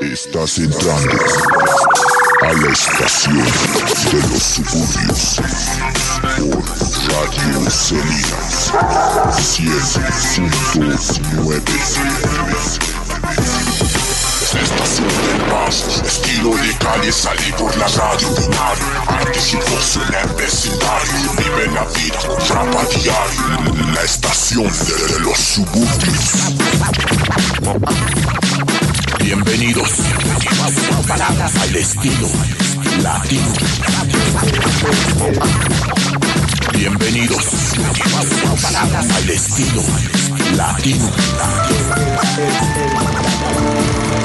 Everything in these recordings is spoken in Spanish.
Estás entrando a la estación de los suburbios por Radio Salinas 100.9. La estación del más estilo de calle salí por la radio binario Anticipos en el vecindario Vive la vida con rap a diario La estación de los suburbios Bienvenidos al estilo latino. Bienvenidos al estilo latino. El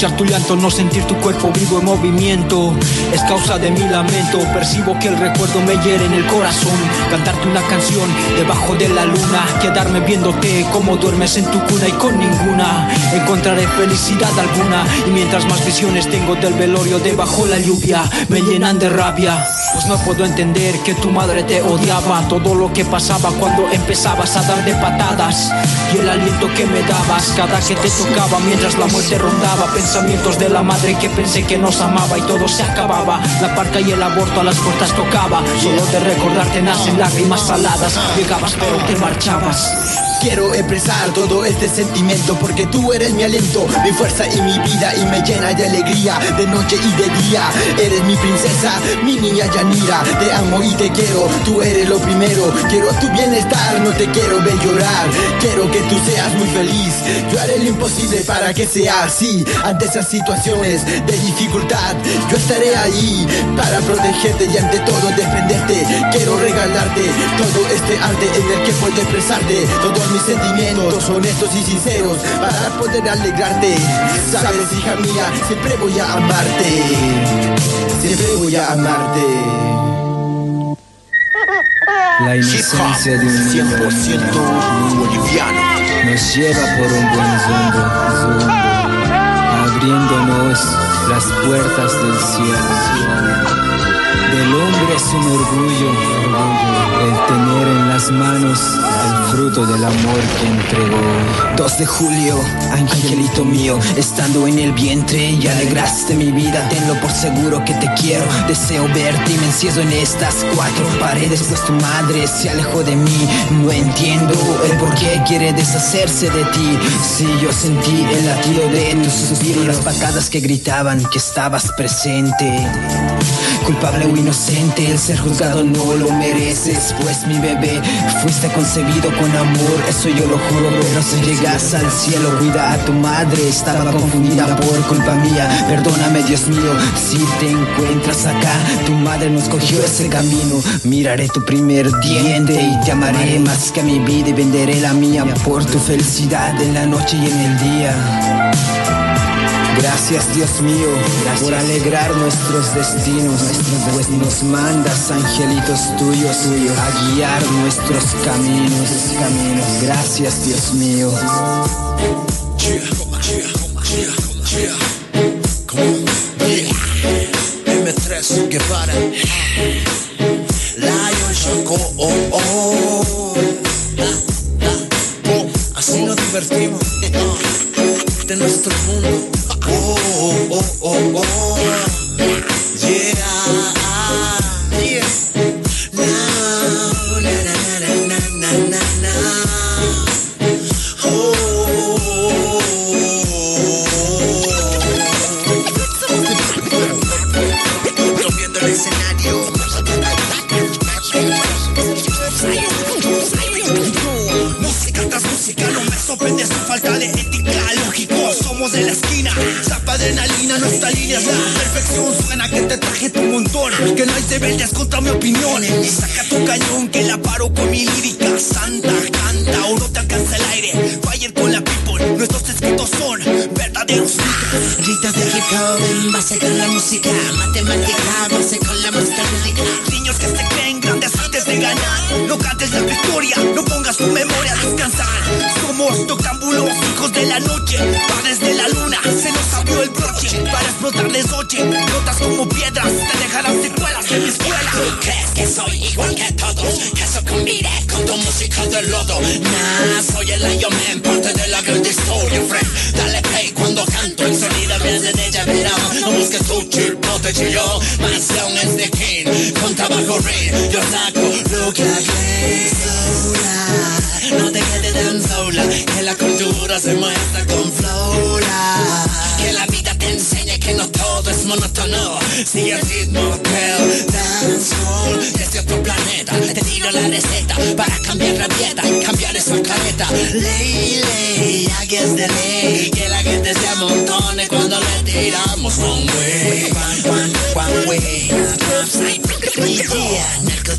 escuchar tu llanto, no sentir tu cuerpo vivo en movimiento. Es causa de mi lamento Percibo que el recuerdo me hiere en el corazón. Cantarte una canción debajo de la luna Quedarme viéndote como duermes en tu cuna y con ninguna. Encontraré felicidad alguna Y mientras más visiones tengo del velorio debajo la lluvia Me llenan de rabia. Pues no puedo entender que tu madre te odiaba. Todo lo que pasaba cuando empezabas a dar de patadas Y el aliento que me dabas cada que te tocaba Mientras la muerte rondaba Pensamientos de la madre que pensé que nos amaba y todo se acababa La parca y el aborto a las puertas tocaba Solo de recordarte nacen lágrimas saladas Llegabas pero te marchabas Quiero expresar todo este sentimiento porque tú eres mi aliento, mi fuerza y mi vida y me llena de alegría de noche y de día. Eres mi princesa, mi niña Yanira, te amo y te quiero, tú eres lo primero. Quiero tu bienestar, no te quiero ver llorar. Quiero que tú seas muy feliz. Yo haré lo imposible para que sea así. Esas situaciones de dificultad, yo estaré ahí para protegerte y ante todo defenderte. Quiero regalarte todo este arte en el que puedo expresarte todos mis sentimientos honestos y sinceros para poder alegrarte. Sabes, hija mía, siempre voy a amarte. Siempre voy a amarte. La inocencia de un niño 100% boliviano. nos lleva por un buen rumbo, abriéndonos las puertas del cielo. Del hombre es un orgullo, el tener en las manos el fruto del amor que entregó. 2 de julio, angelito mío, estando en el vientre y alegraste mi vida. Tenlo por seguro que te quiero, deseo verte y me encierro en estas cuatro paredes, pues tu madre se alejó de mí. No entiendo el por qué quiere deshacerse de ti. Si yo sentí el latido de tu suspiro, las patadas que gritaban que estabas presente. Culpable inocente, el ser juzgado no lo mereces, pues mi bebé fuiste concebido con amor, eso yo lo juro, pero si llegas al cielo, cuida a tu madre, estaba confundida por culpa mía, perdóname Dios mío, si te encuentras acá, tu madre no escogió ese camino, miraré tu primer diente y te amaré más que a mi vida y venderé la mía por tu felicidad en la noche y en el día. Gracias Dios mío por alegrar nuestros destinos, pues nos mandas angelitos tuyos a guiar nuestros caminos, caminos. Gracias Dios mío. M3 Guevara. Lion Choco oh, oh. Así nos divertimos. De nuestro mundo oh, oh, oh, oh. oh. La perfección, suena que te traje tu montón, que no hay rebeldes contra mi opinión, saca tu cañón que la paro con mi lírica, santa, canta o no te alcanza el aire, fire con la people, nuestros escritos son verdaderos mitos. Gritos de hip hop en base con la música, matemática, base con la lúdica. Niños que se creen grandes antes de ganar, no cantes la victoria, no pongas tu memoria a descansar. Somos tocámbulos, hijos de la noche, padres de la luna. Se nos abrió el broche para explotarles oye. Notas como piedras, te dejarán secuelas en mi escuela. ¿Tú crees que soy igual que todos? Que eso combine con tu música de lodo. Nah, soy el Lion Man, parte de la gran historia, friend. Dale play cuando canto, el sonido viene de ella, pero no busques tu chip, te chilló. Mansión es de King, con tabaco ring. Yo saco, look like sola. No te quedes tan sola, que la cultura se muestra con flora. Que la vida que no todo es monótono. Sigue el ritmo del dancehall desde otro planeta. Te tiro la receta para cambiar la dieta y cambiar esa careta. Ley, ley, aquí es de ley. Que la gente se amontone cuando le tiramos one way. One, one, one way. Narco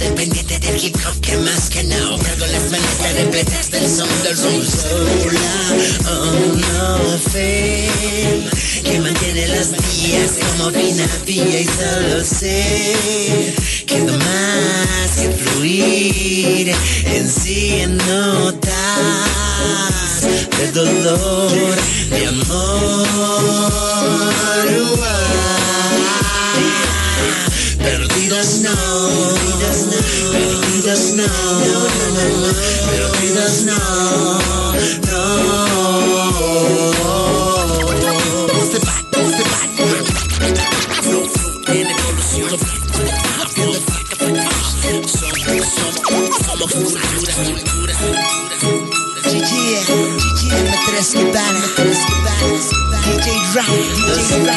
hop que más que no. Cargo las manetas repletas del son del roll sola. Oh no, fame. Que mantiene las vías como fina vía y solo sé que no más que fluir en sí en notas de dolor, de amor. Somos, somos, somos cultura, cultura, cultura. GG, GG, M3 Cubana, M3 Cubana, DJ Rap, DJ Rap, DJ Rap,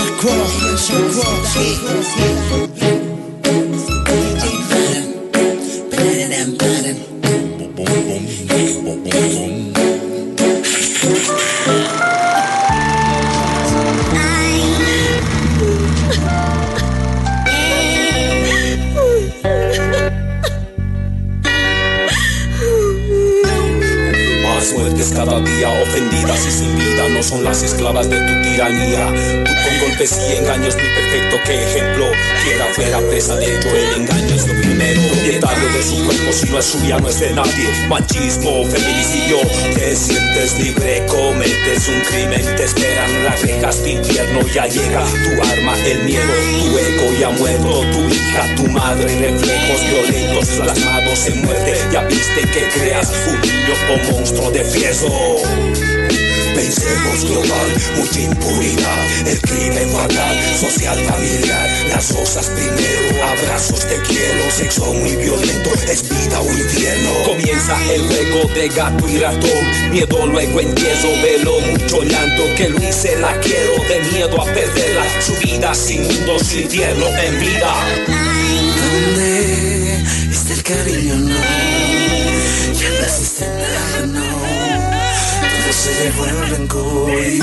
Lion Shakur, Lion Shakur, DJ ofendidas y sin vida, no son las esclavas de tu tiranía. Tú con golpes y engaños, mi perfecto que ejemplo. Quiera fuera presa de todo el engaño es lo primero. Propietario de su cuerpo, si no es suya, no es de nadie. Machismo, feminicidio, te sientes libre, cometes un crimen, te esperan las rejas de infierno. Ya llega tu arma, el miedo, tu ego ya muerto, tu hija, tu madre, reflejos violentos plasmados en muerte. Ya viste que creas un niño o monstruo de fieso. Pensemos global, mucha impunidad, el crimen fatal, social, familiar, las cosas primero, abrazos te quiero, sexo muy violento, es vida o infierno. Comienza el juego de gato y ratón, miedo luego empiezo, velo mucho llanto, que lo hice la quiero, de miedo a perderla, su vida sin mundo, sin infierno en vida. ¿Dónde está el cariño? No, ya no existe nada, no. Se llevó el rencor y.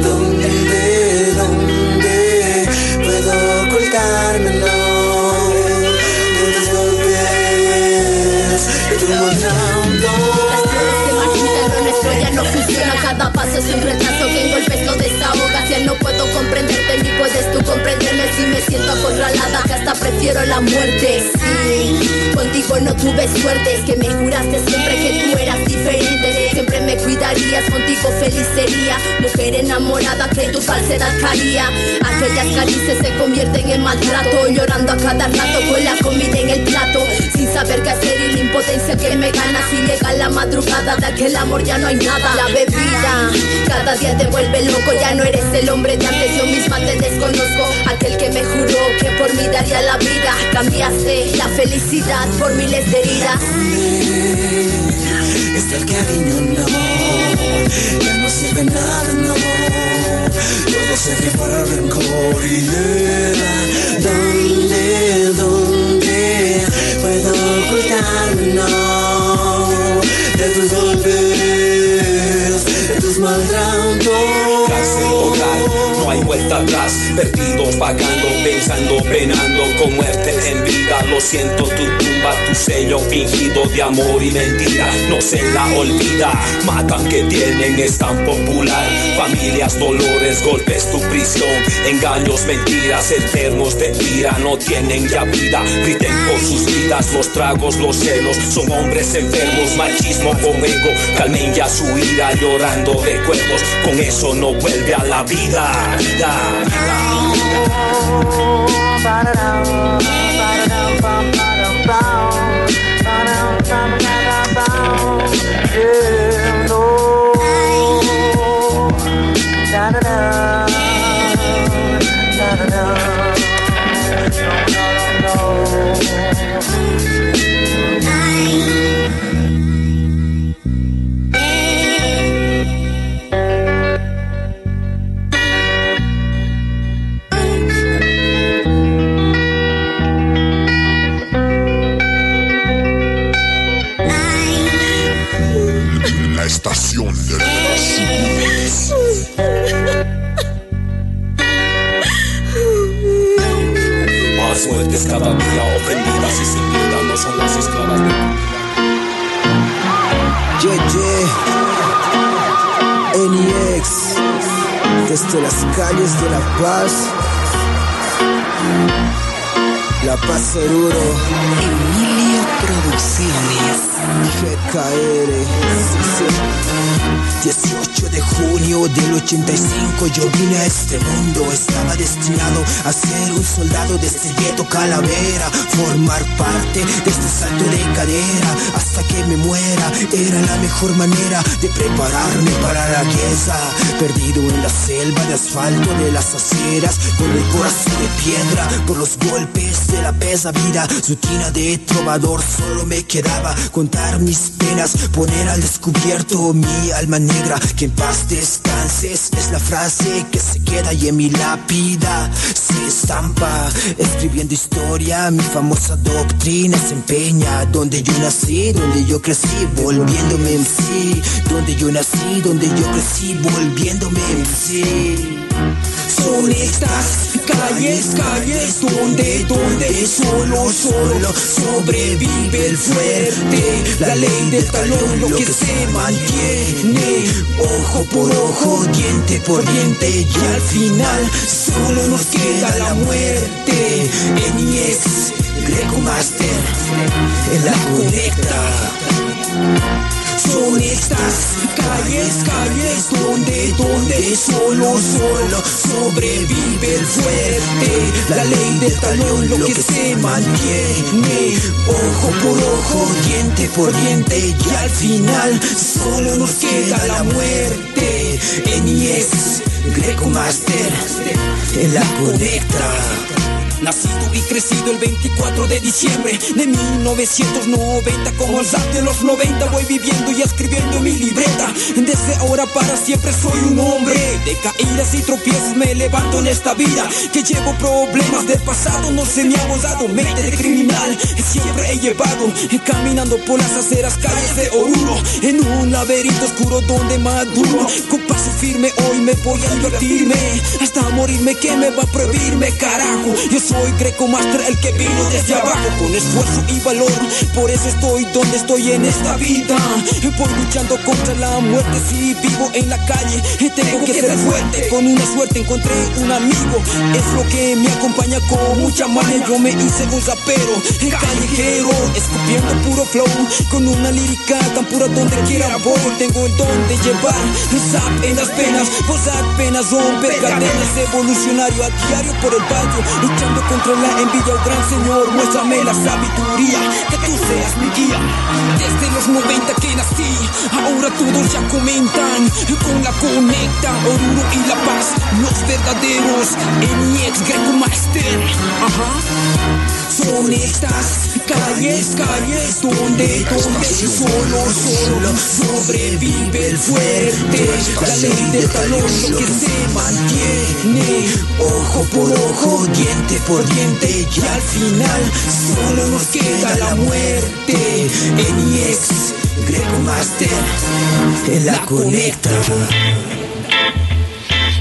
¿Dónde, dónde puedo ocultarme? No, de golpes. No funciona. Cada paso es un retraso. Que en golpes no desahogas Ya no puedo comprenderte ni puedes tú comprenderme. Si me siento acorralada que hasta prefiero la muerte. Contigo no tuve suerte. Es que me juraste siempre que tú eras diferente. Siempre me cuidarías, contigo feliz sería. Mujer enamorada que tu falsedad caía Aquellas caricias se convierten en maltrato. Llorando a cada rato con la comida en el plato saber qué hacer y la impotencia que me gana. Si llega la madrugada de aquel amor ya no hay nada. La bebida cada día te vuelve loco. Ya no eres el hombre de antes, yo misma te desconozco. Aquel que me juró que por mí daría la vida. Cambiaste la felicidad por miles de heridas. Está el cariño, no, ya no sirve nada, no. Todo se llevó el rencor y yeah. ¿Dónde, dónde puedo ocultarme, no? De tus golpes, de tus maltratos. Cárcel, hogar, no hay vuelta atrás. Perdido, pagando, pensando, penando con muerte en vida. Lo siento, tu tumba, tu sello fingido de amor y mentira. No se la olvida. Matan que tienen, es tan popular. Familias, dolores, golpes, tu prisión. Engaños, mentiras, eternos de ira. No tienen ya vida. Griten por sus vidas, los tragos, los celos. Son hombres enfermos, machismo con ego. Calmen ya su ira, Con eso no vuelve a la vida. La desde las calles de La Paz. La Paz Oruro. Emilio Producciones. GKR. sí, sí. 18 de junio del 85 yo vine a este mundo Estaba destinado a ser un soldado de este gueto calavera Formar parte de este salto de cadera. Hasta que me muera Era la mejor manera de prepararme para la guerra. Perdido en la selva de asfalto de las aceras Con el corazón de piedra por los golpes de la pesa vida. Rutina de trovador solo me quedaba contar mis penas Poner al descubierto mi alma negra. Que en paz descanses es la frase que se queda y en mi lápida. Se estampa Escribiendo historia, mi famosa doctrina se empeña Donde yo nací, donde yo crecí, volviéndome en sí Donde yo nací, donde yo crecí, volviéndome en sí son estas calles, calles donde, donde solo, solo sobrevive el fuerte. La ley del talón, lo que se mantiene, ojo por ojo, diente por diente, y al final solo nos queda la muerte. NEX, Greco Master, en la conecta. Son estas calles, calles donde, donde solo, solo sobrevive el fuerte. La ley del talón, lo que se mantiene, ojo por ojo, diente por diente, y al final solo nos queda la muerte. NEX, Greco Master, en la conecta. Nacido y crecido el 24 de diciembre de 1990 Como el rap de los 90 voy viviendo y escribiendo en mi libreta. Desde ahora para siempre soy un hombre De caídas y tropiezos me levanto en esta vida Que llevo problemas del pasado, no se me ha dado mente de criminal Siempre he llevado caminando por las aceras calles de Oruro En un laberinto oscuro donde maduro Con paso firme hoy me voy a divertirme Hasta morirme que me va a prohibirme carajo Greco Master, el que vino desde abajo con esfuerzo y valor. Por eso estoy donde estoy en esta vida. Voy luchando contra la muerte. Si vivo en la calle, tengo que ser fuerte. Con una suerte encontré un amigo. Es lo que me acompaña con mucha magia. Yo me hice un rapero, callejero, escupiendo puro flow. Con una lírica tan pura donde quiera voy. Tengo el don de llevar zap en las penas. Vos apenas romper cadenas. Evolucionario a diario por el barrio. Luchando contra la envidia, gran Señor, muéstrame la sabiduría, que tú seas mi guía. Desde los 90 que nací, ahora todos ya comentan, con la conecta, Oruro y La Paz, los verdaderos, NEX Greco Master. Ajá. Son estas calles, calles donde, donde solo, solo sobrevive el fuerte. La ley del talón, que se mantiene, ojo por ojo, diente por diente, y al final solo nos queda la muerte. NEX, Greco Master, en la conecta.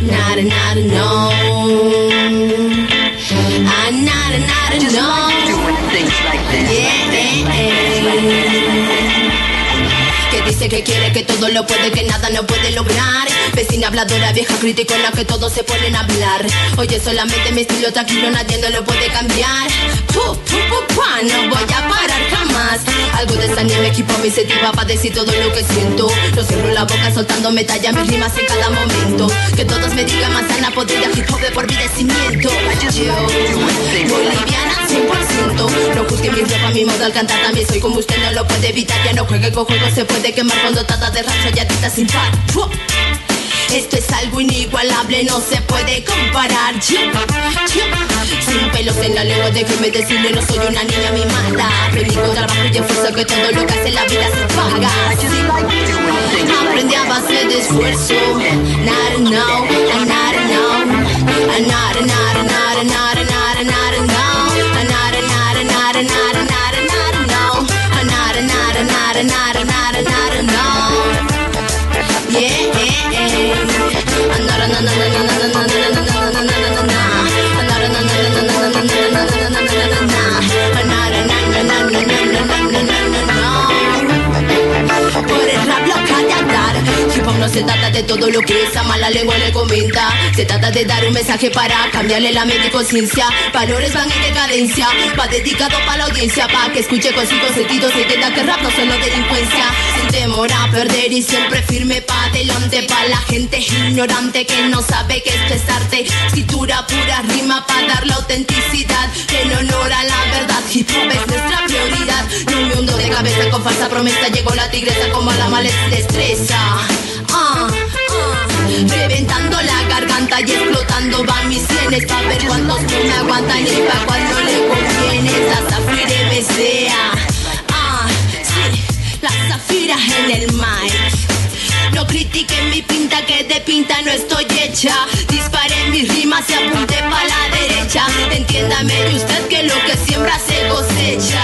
Nada, nada, no. I'm not, I'm not, no. doing things like this. Yeah. Que dice que quiere que todo lo puede, que nada no puede lograr. Vecina habladora, vieja crítica en la que todos se ponen a hablar. Oye, solamente mi estilo tranquilo, nadie no lo puede cambiar. Pu, pu, pu, pua, no voy a parar jamás. Algo de desanime, equipo mi setiva para decir todo lo que siento. No cierro la boca soltando metalla, mis rimas en cada momento. Que todos me digan manzana podrida, hip hop de por mi decimiento. Yo, boliviana 100%. No juzgue mi ropa, mi modo al cantar también soy como usted, no lo puede evitar. Ya no juegue con juegos, se puede quemar cuando trata de rap, sin par. Esto es algo inigualable, no se puede comparar. Sin pelos en la lengua, déjeme decirle, no soy una niña mimada. Predico trabajo y esfuerzo que todo lo que hace la vida se paga. Aprendí a base de esfuerzo. Nada, no, nada, no. Nada, nada, nada, nada, se trata de todo lo que esa mala lengua le comenta. Se trata de dar un mensaje para cambiarle la mente y conciencia. Valores van en decadencia Va dedicado para la audiencia Pa' que escuche con cinco sentidos y entienda que rap no solo delincuencia. Sin temor a perder y siempre firme pa' adelante Pa' la gente ignorante que no sabe que esto es arte Escritura pura rima pa' dar la autenticidad En honor a la verdad. Hip hop es nuestra prioridad. No me hundo de cabeza con falsa promesa Llegó la tigresa como a la mala destreza Ah, ah. Reventando la garganta y explotando van mis sienes Pa' ver cuántos me aguantan y pa' cuando le conviene. Esa zafira me sea. Ah, sí, la zafira en el mic no critiquen mi pinta que de pinta no estoy hecha. Disparé mis rimas y apunté pa' la derecha. Entiéndame usted que lo que siembra se cosecha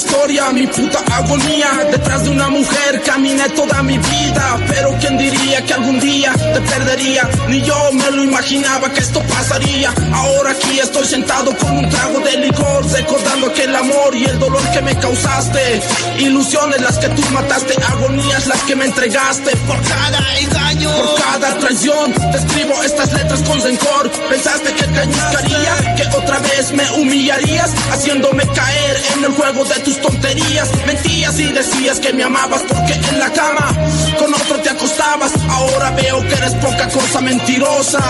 historia es mi puta agonía. Detrás de una mujer caminé toda mi vida. Pero quién diría que algún día te perdería. Ni yo me lo imaginaba que esto pasaría. Ahora aquí estoy sentado con un trago de licor. Recordando aquel amor y el dolor que me causaste. Ilusiones las que tú mataste, agonías las que me entregaste. Por cada engaño, por cada traición. Te escribo estas letras con rencor. Pensaste que te buscaría, que otra vez me humillarías, haciéndome caer en el juego de tus tonterías. Mentías y decías que me amabas porque en la cama con otro te acostabas. Ahora veo que eres poca cosa mentirosa.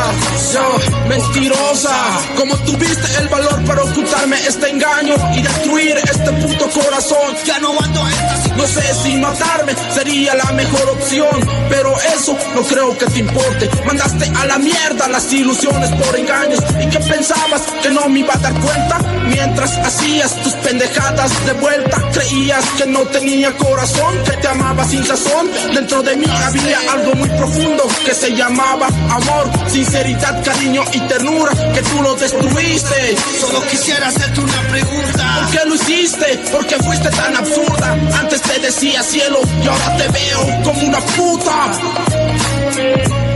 Yo, mentirosa. Como tuviste el valor para ocultarme este engaño y destruir este puto corazón. Ya no aguanto esta No sé si matarme sería la mejor opción. Pero eso no creo que te importe. Mandaste a la mierda las ilusiones por engaños. ¿Y que pensabas que no me iba a dar cuenta? Mientras hacías tus pendejadas de vuelta, creías que no tenía corazón, que te amaba sin razón. Dentro de mí había algo muy profundo que se llamaba amor, sinceridad, cariño y ternura, que tú lo destruiste. Solo quisiera hacerte una pregunta. ¿Por qué lo hiciste? ¿Por qué fuiste tan absurda? Antes te decía cielo y ahora te veo como una puta.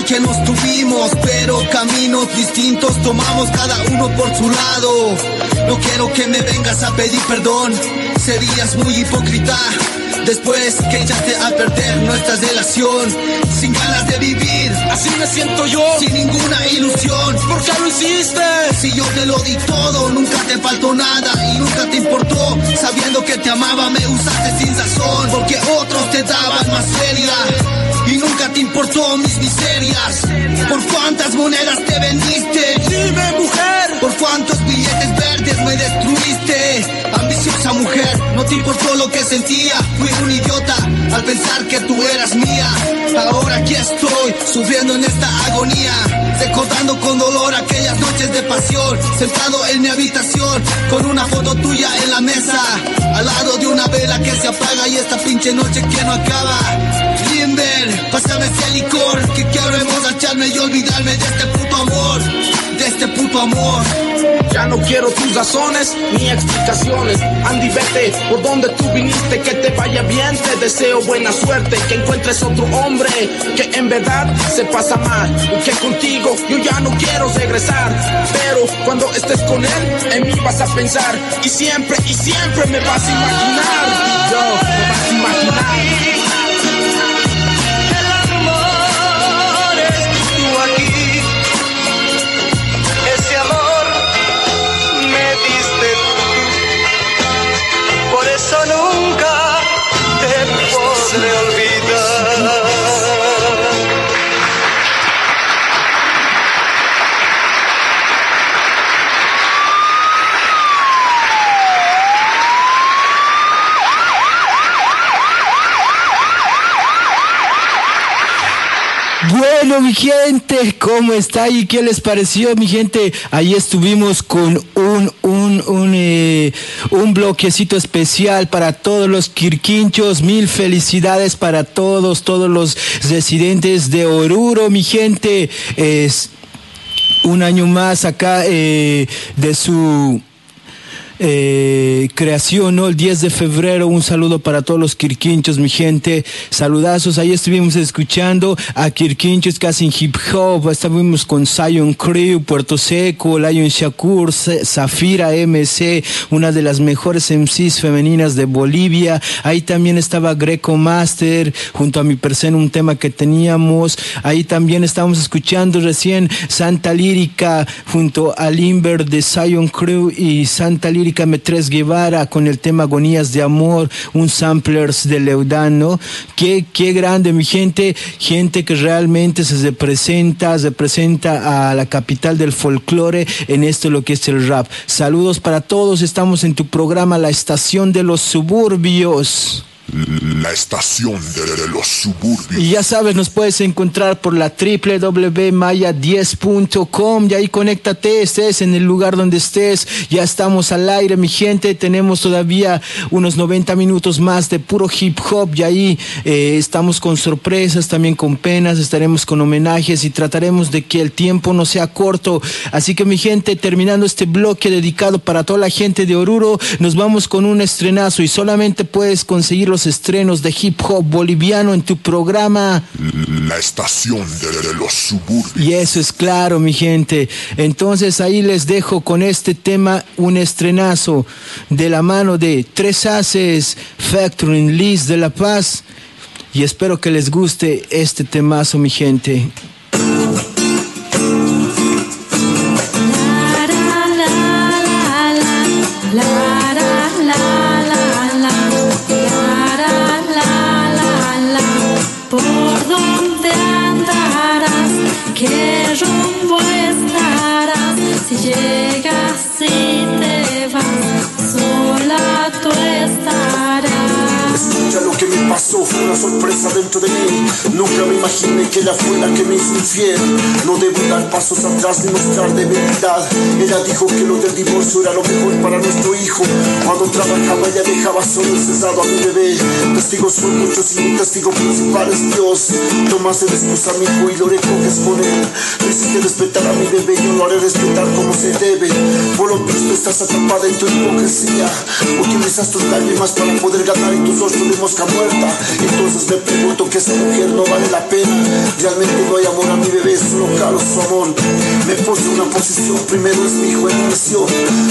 Que nos tuvimos, pero caminos distintos tomamos cada uno por su lado. No quiero que me vengas a pedir perdón, serías muy hipócrita. Después que echaste a perder nuestra relación, sin ganas de vivir, así me siento yo, sin ninguna ilusión. ¿Por qué lo hiciste? Si yo te lo di todo, nunca te faltó nada y nunca te importó. Sabiendo que te amaba, me usaste sin razón, porque otros te daban más feria y nunca te importó mis miserias. ¿Por cuántas monedas te vendiste? Dime, mujer. ¿Por cuántos billetes verdes me destruiste? Ambiciosa mujer, no te importó lo que sentía. Fui un idiota al pensar que tú eras mía. Ahora aquí estoy, sufriendo en esta agonía. Recordando con dolor aquellas noches de pasión. Sentado en mi habitación, con una foto tuya en la mesa. Al lado de una vela que se apaga y esta pinche noche que no acaba. Limber, pásame ese licor que quiero emborracharme y olvidarme de este de este puto amor. Ya no quiero tus razones ni explicaciones. Andy, vete por donde tú viniste, que te vaya bien. Te deseo buena suerte, que encuentres otro hombre que en verdad se pasa mal. Que contigo yo ya no quiero regresar. Pero cuando estés con él, en mí vas a pensar. Y siempre, y siempre me vas a imaginar. Yo, me vas a imaginar. Mi gente, ¿cómo está? ¿Y qué les pareció, mi gente? Ahí estuvimos con un, un, un, eh, un bloquecito especial para todos los quirquinchos. Mil felicidades para todos, todos los residentes de Oruro, mi gente. Es un año más acá eh, de su eh, creación. El 10 de febrero, un saludo para todos los quirquinchos, mi gente. Saludazos, ahí estuvimos escuchando a quirquinchos casi en hip hop, estuvimos con Zion Crew, Puerto Seco, Lion Shakur, Zafira MC, una de las mejores MCs femeninas de Bolivia. Ahí también estaba Greco Master, junto a mi persona, un tema que teníamos. Ahí también estábamos escuchando recién Santa Lírica, junto a Limber de Zion Crew y Santa Lírica Metres Guevara con el tema Agonías de Amor, un samplers de Leudano. Qué, qué grande, mi gente, gente que realmente se representa, se representa a la capital del folclore en esto lo que es el rap. Saludos para todos, estamos en tu programa La Estación de los Suburbios. La estación de los suburbios. Y ya sabes, nos puedes encontrar por la www.maya10.com y ahí conéctate, estés en el lugar donde estés. Ya estamos al aire, mi gente. Tenemos todavía unos 90 minutos más de puro hip hop y ahí eh, estamos con sorpresas, también con penas, estaremos con homenajes y trataremos de que el tiempo no sea corto. Así que mi gente, terminando este bloque dedicado para toda la gente de Oruro, nos vamos con un estrenazo y solamente puedes conseguir estrenos de hip hop boliviano en tu programa. La estación de los suburbios. Y eso es claro, mi gente. Entonces ahí les dejo con este tema un estrenazo de la mano de Tres Haces, Factoring Liz de La Paz. Y espero que les guste este temazo, mi gente. Sorpresa dentro de mí. Nunca me imaginé que ella fue la que me hizo infiel. No debo dar pasos atrás ni mostrar debilidad. Ella dijo que lo del divorcio era lo mejor para nuestro hijo. Cuando trabajaba ella dejaba solo cesado a mi bebé. Testigos son muchos y mi testigo principal es Dios. Tomaste de excusa a mi hijo y lo recoges con él. No hiciste respetar a mi bebé, yo lo haré respetar como se debe. Por lo visto estás atrapada en tu hipocresía. Utilizas tus lágrimas para poder ganar y tus rostro de mosca muerta. Entonces me pregunto que esa mujer no vale la pena. Realmente no hay amor a mi bebé, solo calo su amor. Me puse una posición, primero es mi hijo en mi misión.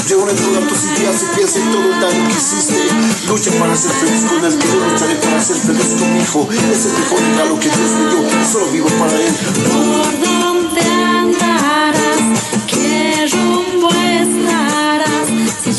Reúne todas tus ideas y piensa en todo el daño que hiciste. Lucha para ser feliz con él, que lucharé para ser feliz con mi hijo. Es el mejor regalo que Dios me dio, solo vivo para él. ¿Por dónde andarás? ¿Qué rumbo estarás? Si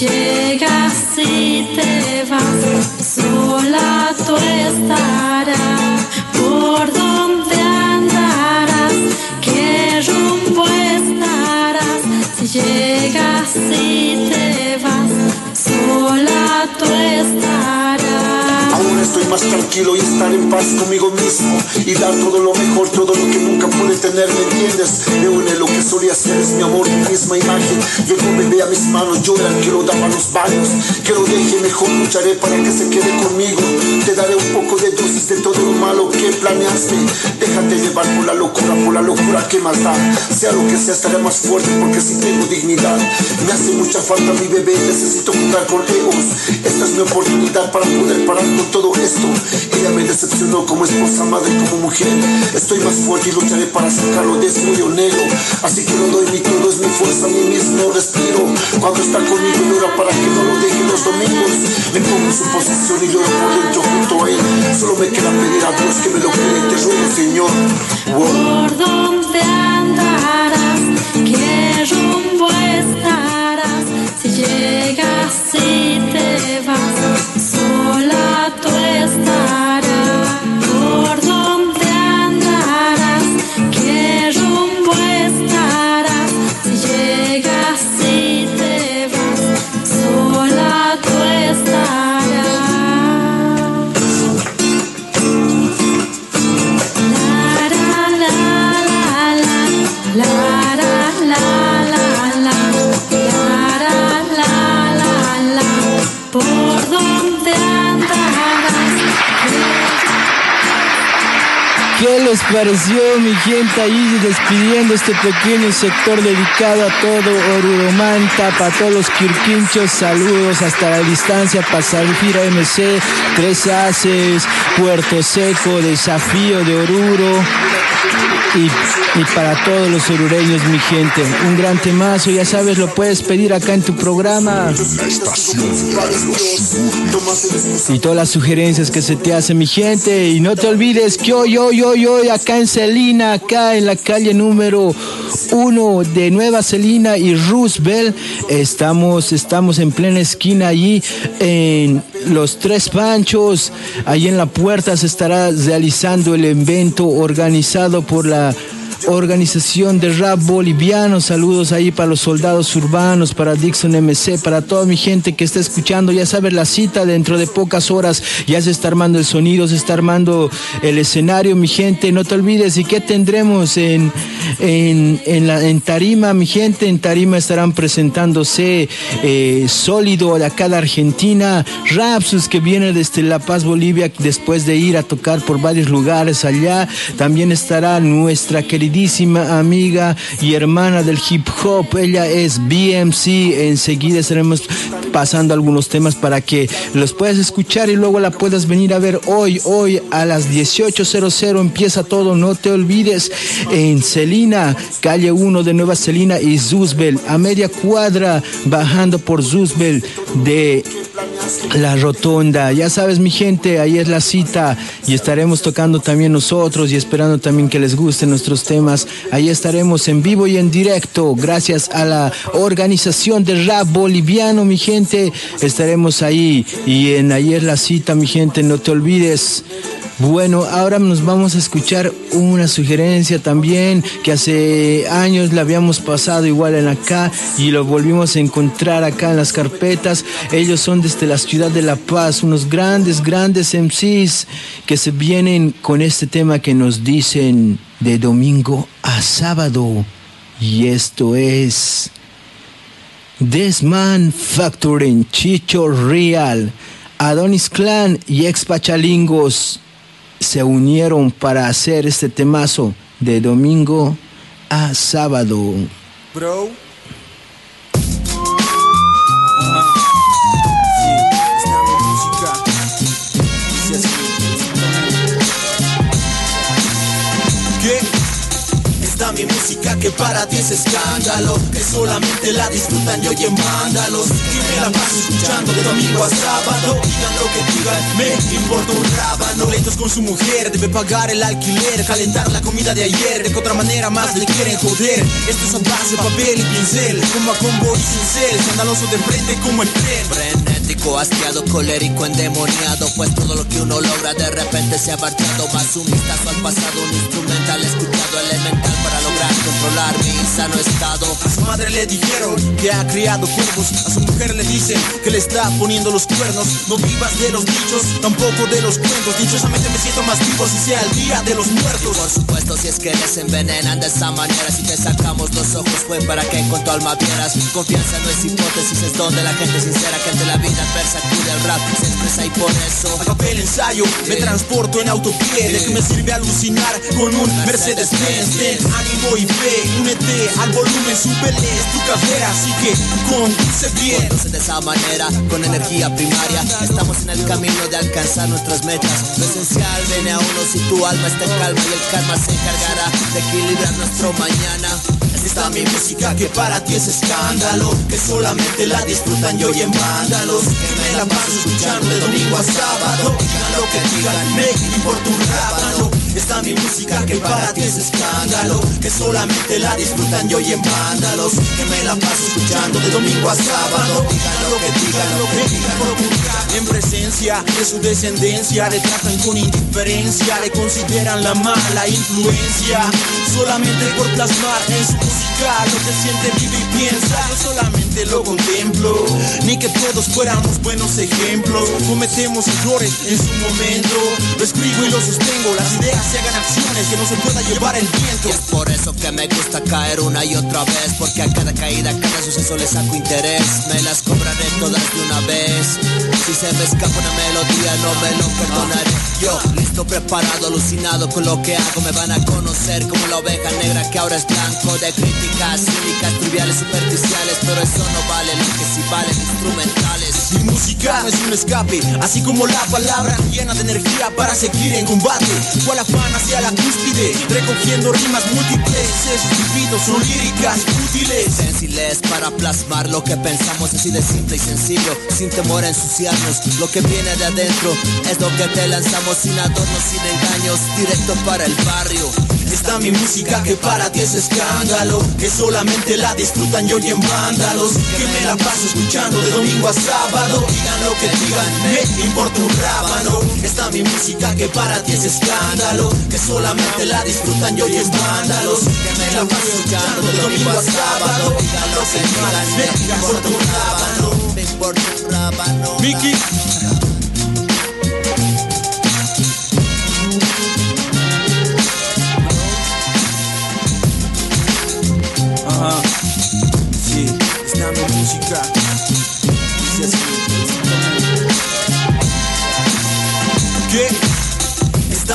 estarás. ¿Por dónde andarás? ¿Qué rumbo estarás? Si llegas y te vas, sola tú estarás. Más tranquilo y estar en paz conmigo mismo y dar todo lo mejor, todo lo que nunca pude tener, ¿me entiendes? Me une lo que solía ser, es mi amor, mi misma imagen. Llegó bebé a mis manos, lloran que lo daba a los baños, que lo deje mejor, lucharé para que se quede conmigo. Te daré un poco de dosis de todo lo malo que planeaste. Déjate llevar por la locura, por la locura que más da. Sea lo que sea, estaré más fuerte porque si tengo dignidad. Me hace mucha falta mi bebé, necesito juntar con egos. Esta es mi oportunidad para poder parar con todo esto. Ella me decepcionó como esposa, madre, como mujer. Estoy más fuerte y lucharé para sacarlo de ese hoyo negro. Así que lo doy mi todo, es mi fuerza, mi mismo respiro. Cuando está conmigo llora para que no lo deje los domingos. Me pongo en su posición y lloro por dentro junto a él. Solo me queda pedir a Dios que me lo quede, te ruego, Señor. ¿Por dónde andarás? ¿Qué rumbo estarás? Si llegas. Si te vas, Sola tú estarás, por donde andarás, qué rumbo estarás, si llegas y te vas. Sola tú estarás. ¿Qué les pareció mi gente ahí despidiendo este pequeño sector dedicado a todo Oruromanta, para todos los quirquinchos, saludos hasta la distancia, para Salfira MC, Tres Haces, Puerto Seco, Desafío de Oruro. Y, y para todos los orureños mi gente, un gran temazo, ya sabes, lo puedes pedir acá en tu programa. Y todas las sugerencias que se te hacen mi gente y no te olvides que hoy, hoy, hoy, hoy acá en Celina, acá en la calle número uno de Nueva Celina y Roosevelt, estamos, estamos en plena esquina allí en los Tres Panchos, ahí en la puerta se estará realizando el evento organizado por la organización de rap boliviano. Saludos ahí para los soldados urbanos, para Dixon MC, para toda mi gente que está escuchando. Ya sabes, la cita dentro de pocas horas ya se está armando el sonido, se está armando el escenario, mi gente. No te olvides. ¿Y qué tendremos en, en, en Tarima, mi gente? En Tarima estarán presentándose eh, Sólido de acá de Argentina, Rapsus que viene desde La Paz, Bolivia, después de ir a tocar por varios lugares allá. También estará nuestra querida queridísima amiga y hermana del hip hop. Ella es BMC. Enseguida estaremos pasando algunos temas para que los puedas escuchar y luego la puedas venir a ver hoy. Hoy a las 18.00 empieza todo. No te olvides en Celina, calle 1 de Nueva Celina y Zuzbel, a media cuadra bajando por Zuzbel de la rotonda. Ya sabes, mi gente, ahí es la cita y estaremos tocando también nosotros y esperando también que les gusten nuestros temas. Ahí estaremos en vivo y en directo. Gracias a la organización de rap boliviano, mi gente. Estaremos ahí y en ahí es la cita, mi gente. No te olvides. Bueno, ahora nos vamos a escuchar una sugerencia también que hace años la habíamos pasado igual en acá y lo volvimos a encontrar acá en las carpetas. Ellos son desde la ciudad de La Paz, unos grandes, grandes MCs que se vienen con este tema que nos dicen de domingo a sábado. Y esto es Desman Factoring, Chicho Real, Adonis Clan y Ex Pachalingos se unieron para hacer este temazo de domingo a sábado. Que para ti es escándalo Que solamente la disfrutan y oyen vándalos. Que me la paso escuchando de domingo a sábado Digan lo que digan, me importa un rábano. Pleitos con su mujer, debe pagar el alquiler Calentar la comida de ayer, de otra manera más le quieren joder. Esto es a base de papel y pincel Como a combo y cincel, escandaloso de frente como el tren. Frenético, asqueado, colérico, endemoniado Pues todo lo que uno logra de repente se ha marchado. Más un vistazo al pasado, un instrumental escuchado Elemental controlar mi insano estado. A su madre le dijeron que ha criado cuervos. A su mujer le dicen que le está poniendo los cuernos. No vivas de los dichos, tampoco de los cuentos. Dichosamente me siento más vivo si sea el día de los muertos. Por supuesto, si es que les envenenan de esa manera. Si te sacamos los ojos fue para que con tu alma vieras. Confianza no es hipótesis, es donde la gente sincera Que ante la vida adversa acude al rap Se expresa y por eso Acabé el ensayo, me transporto en autopie. ¿De qué me sirve alucinar con un Mercedes-Benz? Ten ánimo y fe, únete al volumen, súbele, tu carrera Así que conduce bien Conduce de esa manera, con energía primaria. Estamos en el camino de alcanzar nuestras metas. Lo esencial viene a uno si tu alma está en calma Y el karma se encargará de equilibrar nuestro mañana. Esta mi música que para ti es escándalo Que solamente la disfrutan y oyen vándalos. Que me la paso escuchando de domingo a sábado. Digan lo que digan, me importa un rábano Esta mi música que para ti es escándalo Que solamente la disfrutan y oyen vándalos. Que me la paso escuchando de domingo a sábado. Lo que digan, lo que digan, lo que En presencia de su descendencia Le tratan con indiferencia Le consideran la mala influencia. Solamente por plasmar en su música Lo que siente, vive y piensa. Yo solamente lo contemplo Ni que todos fuéramos buenos ejemplos. Cometemos errores en su momento Lo escribo y lo sostengo Las ideas hagan acciones Que no se pueda llevar el viento. Y es por eso que me gusta caer una y otra vez Porque a cada caída, a cada suceso le saco interés. Me las cobraré todas de una vez. Si se me escapa una melodía no me lo perdonaré. Yo, listo, preparado, alucinado con lo que hago Me van a conocer como la oveja negra que ahora es blanco De críticas cínicas, triviales, superficiales Pero eso no vale, lo que sí valen instrumentales. Mi música no es un escape Así como la palabra llena de energía para seguir en combate hacia la cúspide Recogiendo rimas múltiples Esos divinos son líricas útiles. Sensibles para plasmar lo que pensamos así de simple y sencillo Sin temor a ensuciarnos. Lo que viene de adentro es lo que te lanzamos Sin adornos, sin engaños Directo para el barrio. Esta mi música que para ti es escándalo Que solamente la disfrutan y oyen vándalos. Que me la paso escuchando de domingo a sábado Digan lo que digan, me importa un rábano Esta mi música que para ti es escándalo Que solamente la disfrutan y oyen vándalos. Que me la paso escuchando de domingo a sábado Digan lo que digan, me importa un rábano Me importa un rábano. Mickey. Ajá, sí, esta mi música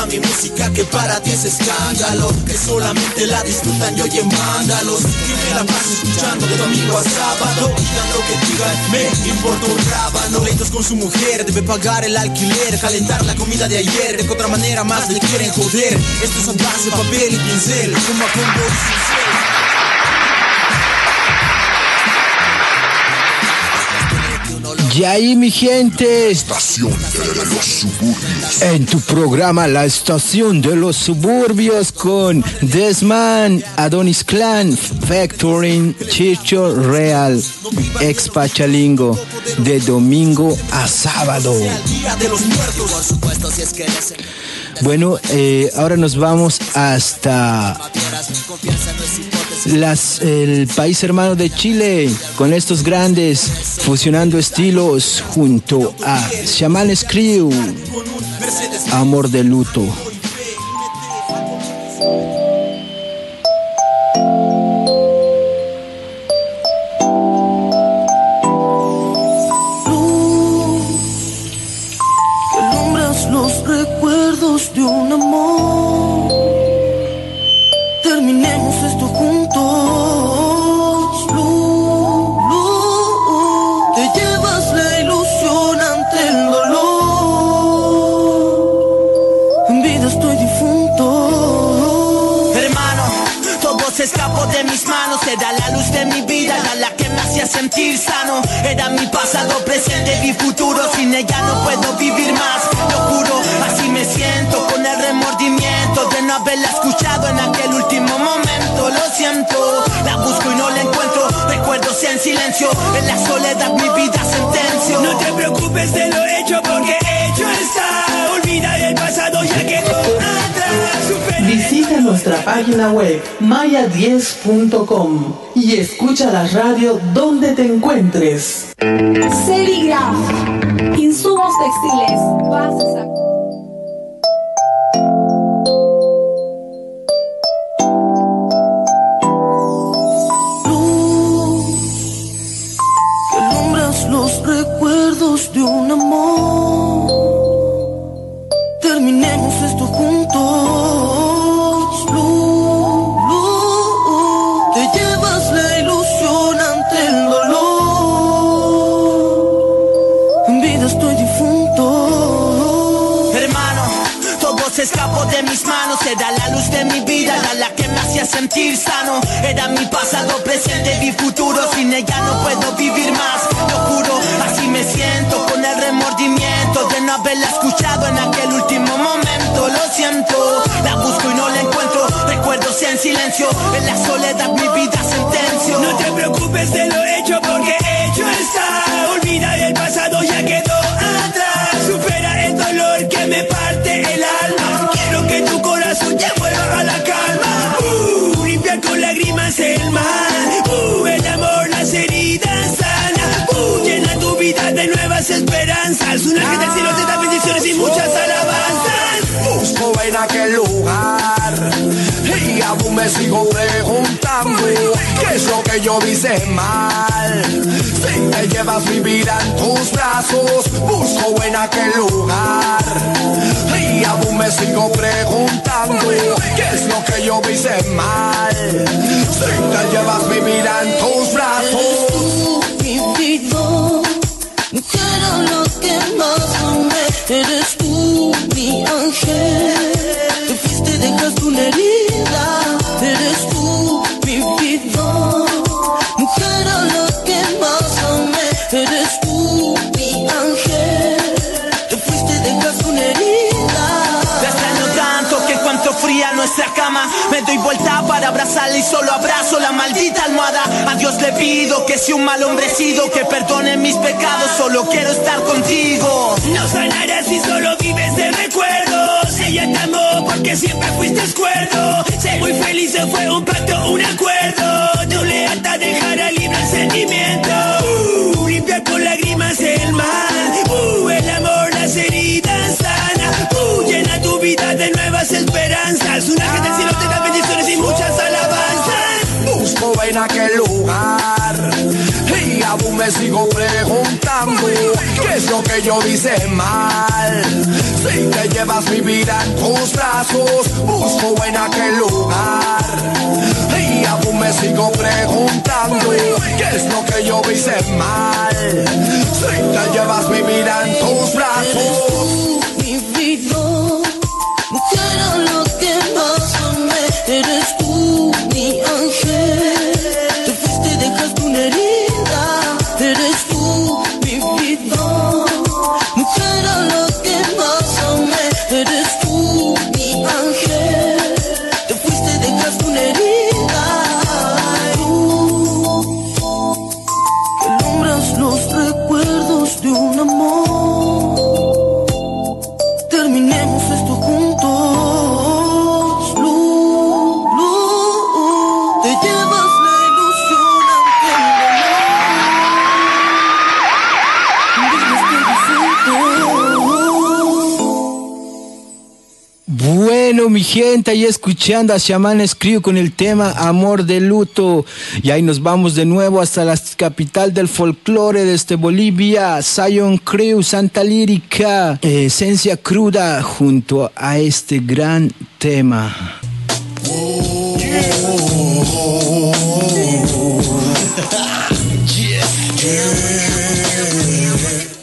mi música que para ti es escándalo Que solamente la disfrutan y oyen vándalos. Que me la paso escuchando de domingo a sábado Digan lo que digan, me importa un rábano. Pleitos con su mujer, debe pagar el alquiler Calentar la comida de ayer, de otra manera más le quieren joder. Esto es a base papel y pincel Como a combo y cincel Y ahí mi gente, Estación de los suburbios. en tu programa La Estación de los Suburbios con Desman, Adonis Clan, Factoring, Chicho Real, ex Pachalingo, de domingo a sábado. Bueno, eh, ahora nos vamos hasta las, el país hermano de Chile con estos grandes fusionando estilos junto a Shaman Crew, Amor de Luto. Terminemos esto juntos, Blue, Te llevas la ilusión ante el dolor. En vida estoy difunto. Hermano, todo se escapó de mis manos. Te da la luz de mi vida, da la que me hacía sentir sano. Era mi pasado, presente, mi futuro. Sin ella no puedo vivir más, lo juro. Así me siento con el haberla escuchado en aquel último momento. Lo siento, la busco y no la encuentro. Recuerdos en silencio, en la soledad mi vida sentencio. No te preocupes de lo hecho porque hecho está. Olvida el pasado ya quedó atrás. Visita nuestra página web maya10.com y escucha la radio donde te encuentres. Serigraph. Insumos textiles. Bases sentir sano. Era mi pasado, presente y futuro. Sin ella no puedo vivir más, lo juro. Así me siento con el remordimiento de no haberla escuchado en aquel último momento. Lo siento, la busco y no la encuentro. Recuerdos en silencio, en la soledad mi vida sentencio. No te preocupes de lo hecho porque hecho está. Olvida el pasado ya quedó sigo preguntando qué es lo que yo hice mal. Si te llevas mi vida en tus brazos, busco en aquel lugar y aún me sigo preguntando qué es lo que yo hice mal. Si te llevas mi vida en tus brazos. Quiero lo que más amé. Nuestra cama Me doy vuelta para abrazarla y solo abrazo la maldita almohada A Dios le pido que si un mal hombre he sido Que perdone mis pecados, solo quiero estar contigo No sanarás si solo vives de recuerdos. Ella te amó porque siempre fuiste escuerdo. Sé muy feliz, fue un pacto, un acuerdo. Tu lealtad dejará libre el sentimiento. Me sigo preguntando qué es lo que yo hice mal. Si te llevas mi vida en tus brazos, busco en aquel lugar y aún me sigo preguntando qué es lo que yo hice mal. Gente, ahí escuchando a Shaman Crew con el tema Amor de Luto. Y ahí nos vamos de nuevo hasta la capital del folclore desde Bolivia, Zion Crew, Santa Lírica, esencia cruda junto a este gran tema.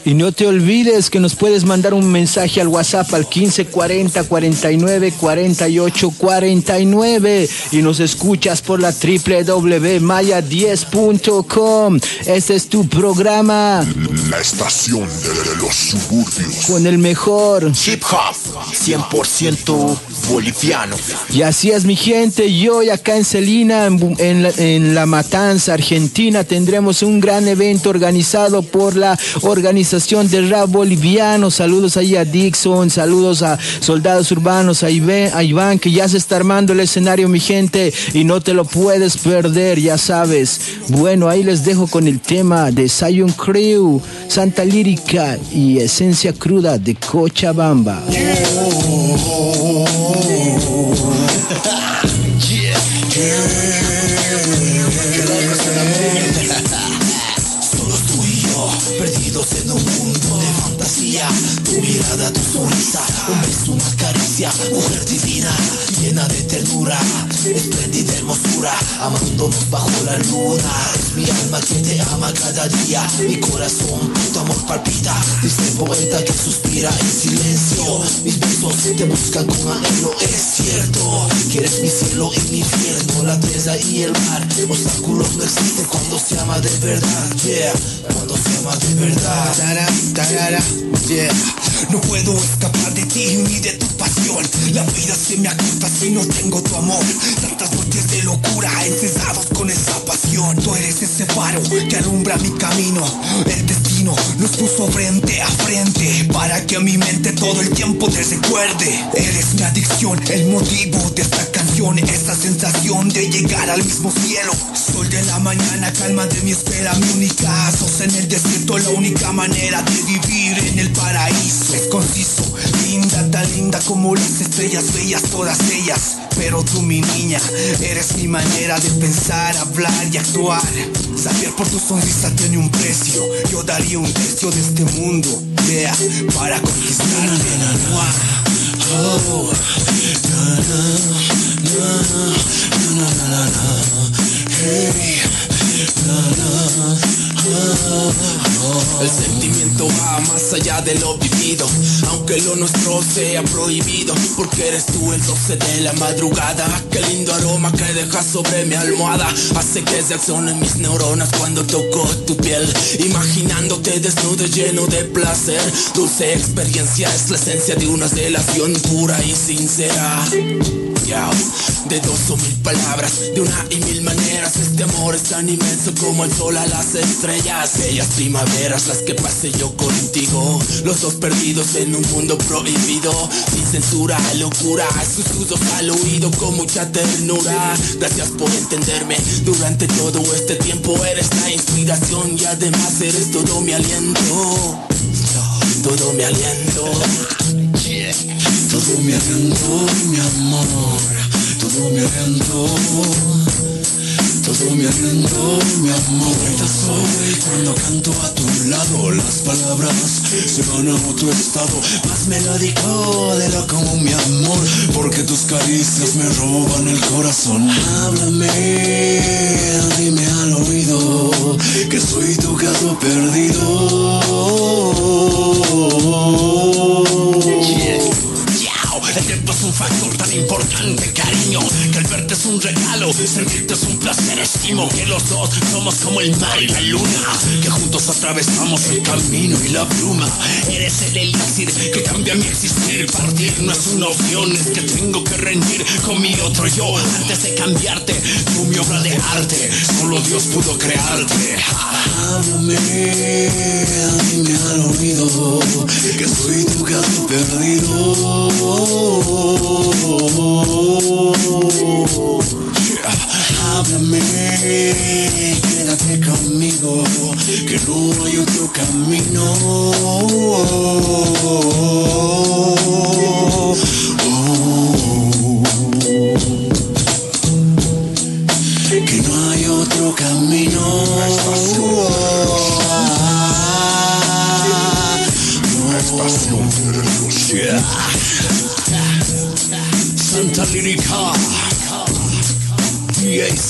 Y no te olvides que nos puedes mandar un mensaje al WhatsApp al 1540 49 48 49 y nos escuchas por la www.maya10.com. Este es tu programa. La estación de los suburbios. Con el mejor hip hop 100% boliviano. Y así es mi gente, y hoy acá en Celina, en, en la, en la Matanza, Argentina, tendremos un gran evento organizado por la organización de rap boliviano. Saludos ahí a Dixon, saludos a Soldados Urbanos, a Iván, a Iván, que ya se está armando el escenario, mi gente, y no te lo puedes perder, ya sabes. Bueno, ahí les dejo con el tema de Zion Crew, Santa Lírica y Esencia Cruda de Cochabamba. Solo amándonos bajo la luna. Es mi alma que te ama cada día, mi corazón, tu amor palpita. Dice el poeta que suspira en silencio. Mis besos te buscan con anhelo, es cierto. Que eres mi cielo y mi infierno, la tierra y el mar. Obstáculos no existen cuando se ama de verdad, yeah. Cuando se ama de verdad. Tarara, tarara, yeah. No puedo escapar de ti ni de tu La vida se me acorta si no tengo tu amor. Tantas noches de locura encesados con esa pasión. Tú eres ese faro que alumbra mi camino. El destino nos puso frente a frente para que a mi mente todo el tiempo te recuerde. Eres mi adicción, el motivo de esta canción. Esa sensación de llegar al mismo cielo. Sol de la mañana, calma de mi espera, mi única. Sos en el desierto la única manera de vivir en el paraíso. Es conciso, linda, tan linda como las estrellas bellas, todas ellas. Pero tú, mi niña, eres mi manera de pensar, hablar y actuar. Saber por tu sonrisa tiene un precio. Yo daría un tercio de este mundo, yeah, para conquistarte. El sentimiento va más allá de lo vivido, aunque lo nuestro sea prohibido, porque eres tú el 12 de la madrugada. Qué lindo aroma que dejas sobre mi almohada, hace que reaccionen mis neuronas cuando toco tu piel, imaginándote desnudo lleno de placer. Dulce experiencia es la esencia de una relación pura y sincera. De dos o mil palabras, de una y mil maneras. Este amor es tan inmenso como el sol a las estrellas. Bellas primaveras las que pasé yo contigo. Los dos perdidos en un mundo prohibido Sin censura, locura, susurros al oído con mucha ternura. Gracias por entenderme. Durante todo este tiempo Eres la inspiración y además eres todo mi aliento. Todo mi aliento. Todo mi aliento, mi amor todo mi aliento, todo mi aliento, mi amor. Yo soy cuando canto a tu lado, las palabras se van a otro estado, más melódico de lo común, mi amor, porque tus caricias me roban el corazón. Háblame, dime al oído que soy tu gato perdido. El tiempo es un factor tan importante, cariño Que el verte es un regalo, sentirte es un placer Estimo que los dos somos como el mar y la luna Que juntos atravesamos el camino y la bruma Eres el elixir que cambia mi existir Partir no es una opción, es que tengo que rendir con mi otro yo Antes de cambiarte, tú mi obra de arte Solo Dios pudo crearte. Háblame, dime al oído Que soy tu gato perdido Háblame, quédate conmigo, que no hay otro camino.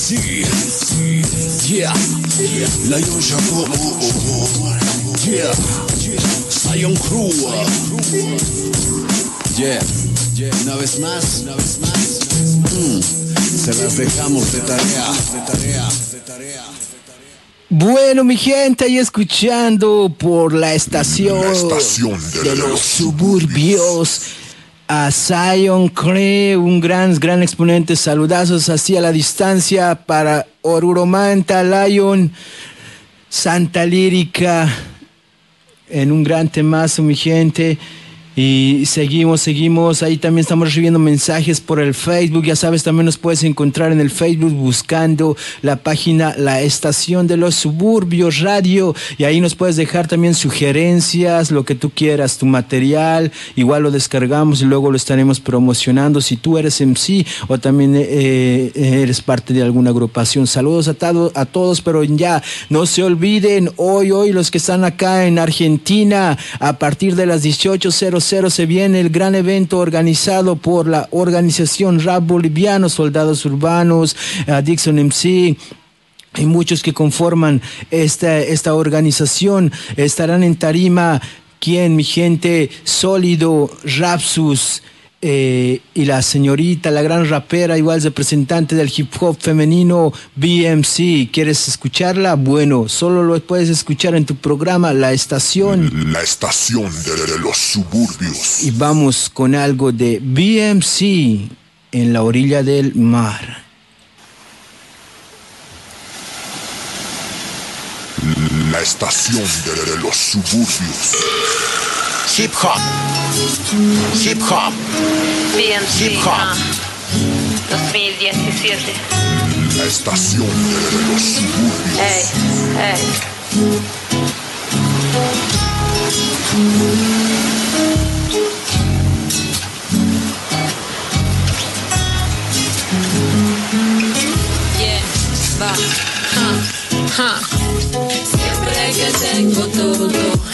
DAC. Yeah. Lion Chapeau. Yeah. Zion Crew. Yeah. Una vez más, una vez más. Mm. Se las dejamos de tarea, de tarea, de tarea. Bueno, mi gente, ahí escuchando por la estación, La estación de, de los suburbios a Zion Cree, un gran, gran exponente. Saludazos así a la distancia para Oruro Manta, Lion, Santa Lírica, en un gran temazo, mi gente. Y seguimos, seguimos. Ahí también estamos recibiendo mensajes por el Facebook. Ya sabes, también nos puedes encontrar en el Facebook buscando la página La Estación de los Suburbios Radio. Y ahí nos puedes dejar también sugerencias, lo que tú quieras, tu material. Igual lo descargamos y luego lo estaremos promocionando. Si tú eres MC o también eh, eres parte de alguna agrupación. Saludos a, tado- a todos, pero ya no se olviden, hoy, hoy los que están acá en Argentina, a partir de las 18.00 se viene el gran evento organizado por la organización Rap Boliviano, Soldados Urbanos, eh, Dixon MC. Hay muchos que conforman esta, esta organización. Estarán en tarima, ¿quién? Mi gente, Sólido, Rapsus, eh, y la señorita, la gran rapera, igual representante del hip hop femenino BMC. ¿Quieres escucharla? Bueno, solo lo puedes escuchar en tu programa La Estación. La estación de, los suburbios. Y vamos con algo de BMC en la orilla del mar. La estación de los suburbios. Hip hop. Hip hop. Hip hop. 2017. La estación de, de los suburbios. Ey, ey. Yeah, va, ja, ja. Siempre que tengo todo,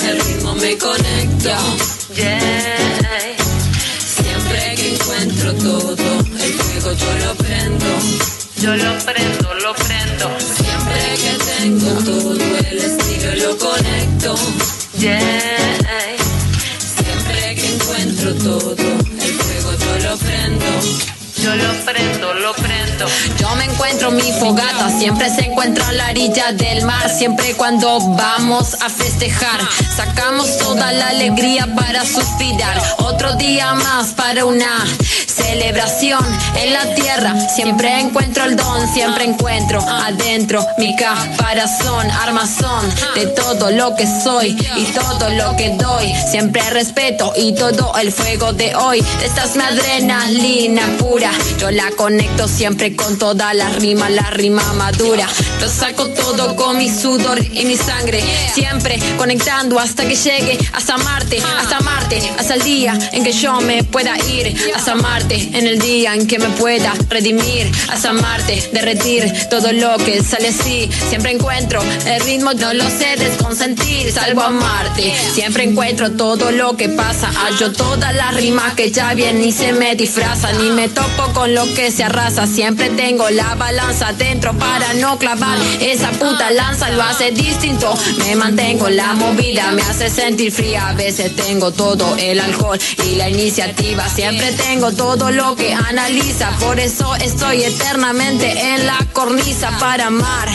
el ritmo me conecta. Yeah. Siempre que encuentro todo, el fuego yo lo prendo. Yo lo prendo, lo prendo. Siempre que tengo todo, el estilo lo conecto. Yeah. Siempre que encuentro todo, el fuego yo lo prendo. Yo lo prendo, lo prendo. Yo me encuentro mi fogata, siempre se encuentra a la orilla del mar, siempre cuando vamos a festejar. Sacamos toda la alegría para suspirar. Otro día más para una celebración en la tierra. Siempre encuentro el don, siempre encuentro adentro mi caparazón, armazón de todo lo que soy y todo lo que doy. Siempre respeto y todo el fuego de hoy. Esta es mi adrenalina pura. Yo la conecto siempre con toda la rima, la rima madura. Lo saco todo con mi sudor y mi sangre. Siempre conectando hasta que llegue hasta Marte, hasta Marte, hasta el día en que yo me pueda ir. Hasta Marte, en el día en que me pueda redimir. Hasta Marte, derretir todo lo que sale así. Siempre encuentro el ritmo, no lo sé desconsentir. Salvo a Marte, siempre encuentro todo lo que pasa. Hallo todas las rimas que ya bien y se me disfrazan. Y me topo con lo que se arrasa. Siempre tengo la balanza dentro para no clavar esa puta lanza. Lo hace distinto. Me mantengo en la movida, me hace sentir fría. A veces tengo todo el alcohol y la iniciativa. Siempre tengo todo lo que analiza. Por eso estoy eternamente en la cornisa para amar,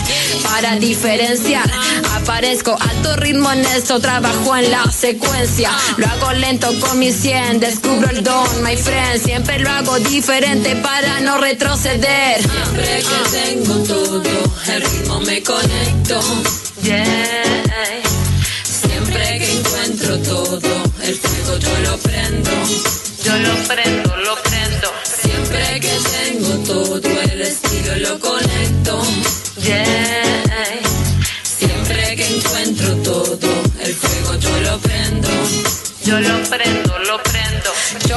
para diferenciar. Aparezco alto ritmo en esto, trabajo en la secuencia. Lo hago lento con mi 100, descubro el don, my friend. Siempre lo hago diferente para no retroceder. Siempre que tengo todo, el ritmo me conecto. Yeah. Siempre que encuentro todo, el fuego yo lo prendo. Yo lo prendo, lo prendo. Siempre que tengo todo, el estilo lo conecto. Yeah. Siempre que encuentro todo, el fuego yo lo prendo. Yo lo prendo,